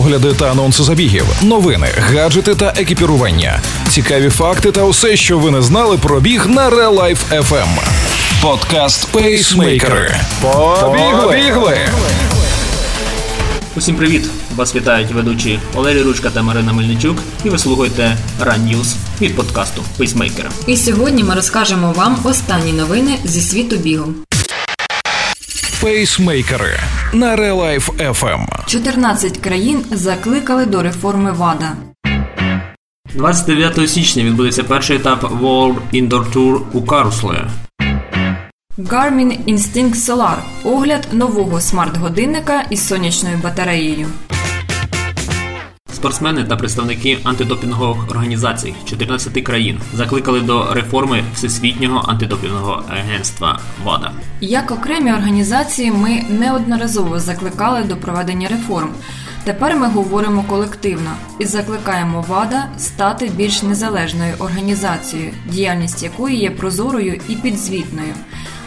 огляди та анонси забігів, новини, гаджети та екіпірування, цікаві факти та усе, що ви не знали про біг на Real Life FM. Подкаст Пейсмейкери. Побігли! Усім привіт! Вас вітають ведучі Олері Ручка та Марина Мельничук, і ви слухаєте Run News від подкасту Пейсмейкера. І сьогодні ми розкажемо вам останні новини зі світу бігу. Пейсмейкери на Relife FM. 14 країн закликали до реформи ВАДА. 29 січня відбудеться перший етап World Indoor Tour у Карлсруе. Garmin Instinct Solar – огляд нового смарт-годинника із сонячною батареєю. Спортсмени та представники антидопінгових організацій 14 країн закликали до реформи Всесвітнього антидопінгового агентства ВАДА. Як окремі організації, ми неодноразово закликали до проведення реформ. Тепер ми говоримо колективно і закликаємо ВАДА стати більш незалежною організацією, діяльність якої є прозорою і підзвітною.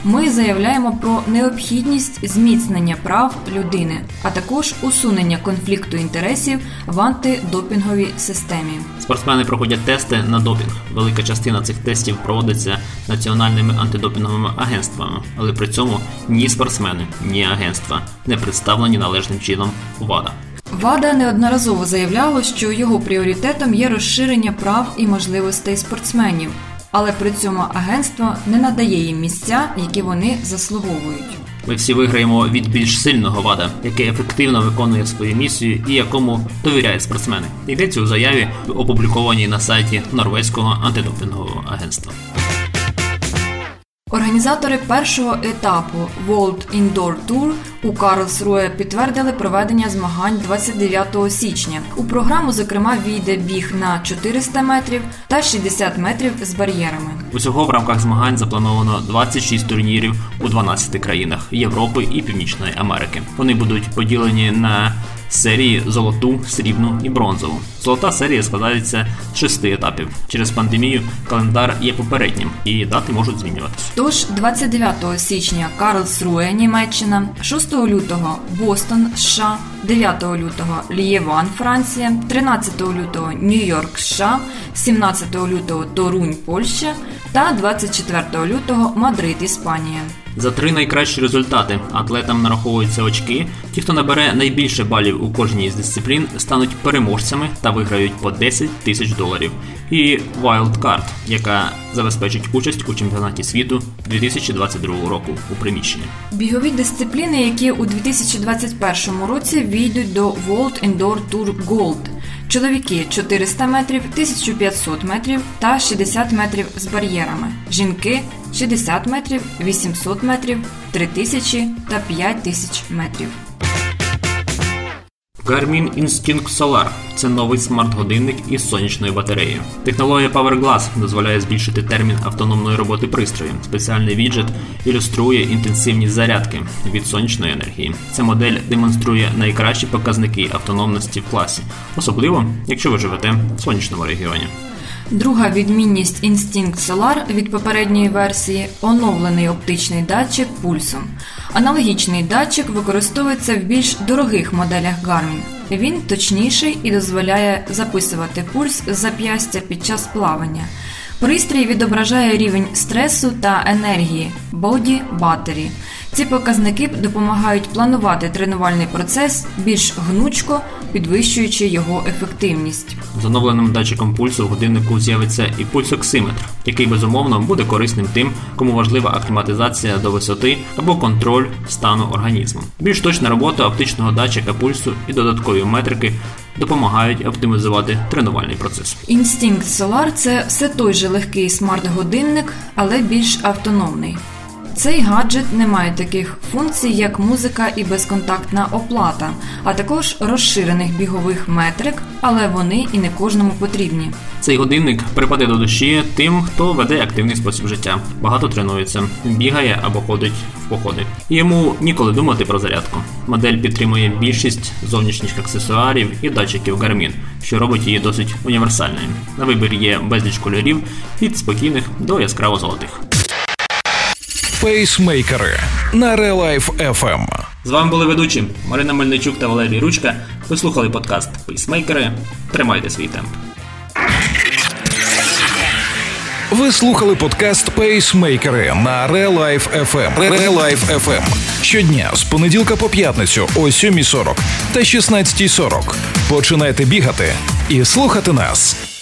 Ми заявляємо про необхідність зміцнення прав людини, а також усунення конфлікту інтересів в антидопінговій системі. Спортсмени проходять тести на допінг. Велика частина цих тестів проводиться національними антидопінговими агентствами, але при цьому ні спортсмени, ні агентства не представлені належним чином ВАДА. ВАДА неодноразово заявляло, що його пріоритетом є розширення прав і можливостей спортсменів, але при цьому агентство не надає їм місця, які вони заслуговують. Ми всі виграємо від більш сильного ВАДА, яке ефективно виконує свою місію і якому довіряють спортсмени. Йдеться у заяві, опублікованій на сайті Норвезького антидопінгового агентства. Організатори першого етапу World Indoor Tour у Карлсруе підтвердили проведення змагань 29 січня. У програму, зокрема, війде біг на 400 метрів та 60 метрів з бар'єрами. Усього в рамках змагань заплановано 26 турнірів у 12 країнах Європи і Північної Америки. Вони будуть поділені на серії золоту, срібну і бронзову. Золота серія складається з шести етапів. Через пандемію календар є попереднім і дати можуть змінюватися. Тож 29 січня Карлсруе, Німеччина, 6 лютого Бостон, США, 9 лютого Лієван, Франція, 13 лютого Нью-Йорк, США, 17 лютого Торунь, Польща та 24 лютого Мадрид, Іспанія. За три найкращі результати атлетам нараховуються очки. Ті, хто набере найбільше балів у кожній з дисциплін, стануть переможцями та виграють по 10 тисяч доларів. І Wild Card, яка забезпечить участь у чемпіонаті світу 2022 року у приміщенні. Бігові дисципліни, які у 2021 році війдуть до World Indoor Tour Gold. Чоловіки 400 метрів, 1500 метрів та 60 метрів з бар'єрами. Жінки 60 метрів, 800 метрів, 3000 та 5000 метрів. Garmin Instinct Solar це новий смарт-годинник із сонячною батареєю. Технологія Power Glass дозволяє збільшити термін автономної роботи пристрою. Спеціальний віджет ілюструє інтенсивність зарядки від сонячної енергії. Ця модель демонструє найкращі показники автономності в класі, особливо якщо ви живете в сонячному регіоні. Друга відмінність Instinct Solar від попередньої версії оновлений оптичний датчик пульсу. Аналогічний датчик використовується в більш дорогих моделях Garmin. Він точніший і дозволяє записувати пульс зап'ястя під час плавання. Пристрій відображає рівень стресу та енергії Body Battery. Ці показники допомагають планувати тренувальний процес більш гнучко, підвищуючи його ефективність. З оновленим датчиком пульсу в годиннику з'явиться і пульсоксиметр, який безумовно буде корисним тим, кому важлива акліматизація до висоти або контроль стану організму. Більш точна робота оптичного датчика пульсу і додаткові метрики допомагають оптимізувати тренувальний процес. Instinct Solar – це все той же легкий смарт-годинник, але більш автономний. Цей гаджет не має таких функцій, як музика і безконтактна оплата, а також розширених бігових метрик, але вони і не кожному потрібні. Цей годинник припаде до душі тим, хто веде активний спосіб життя, багато тренується, бігає або ходить в походи. Йому ніколи думати про зарядку. Модель підтримує більшість зовнішніх аксесуарів і датчиків Garmin, що робить її досить універсальною. На вибір є безліч кольорів від спокійних до яскраво золотих. Пейсмейкери на Relife FM. З вами були ведучі Марина Мельничук та Валерій Ручка. Ви слухали подкаст Пейсмейкери. Тримайте свій темп. Ви слухали подкаст Пейсмейкери на Relife FM. Relife FM. Щодня з понеділка по п'ятницю о 7.40 та 16.40. Починайте бігати і слухати нас.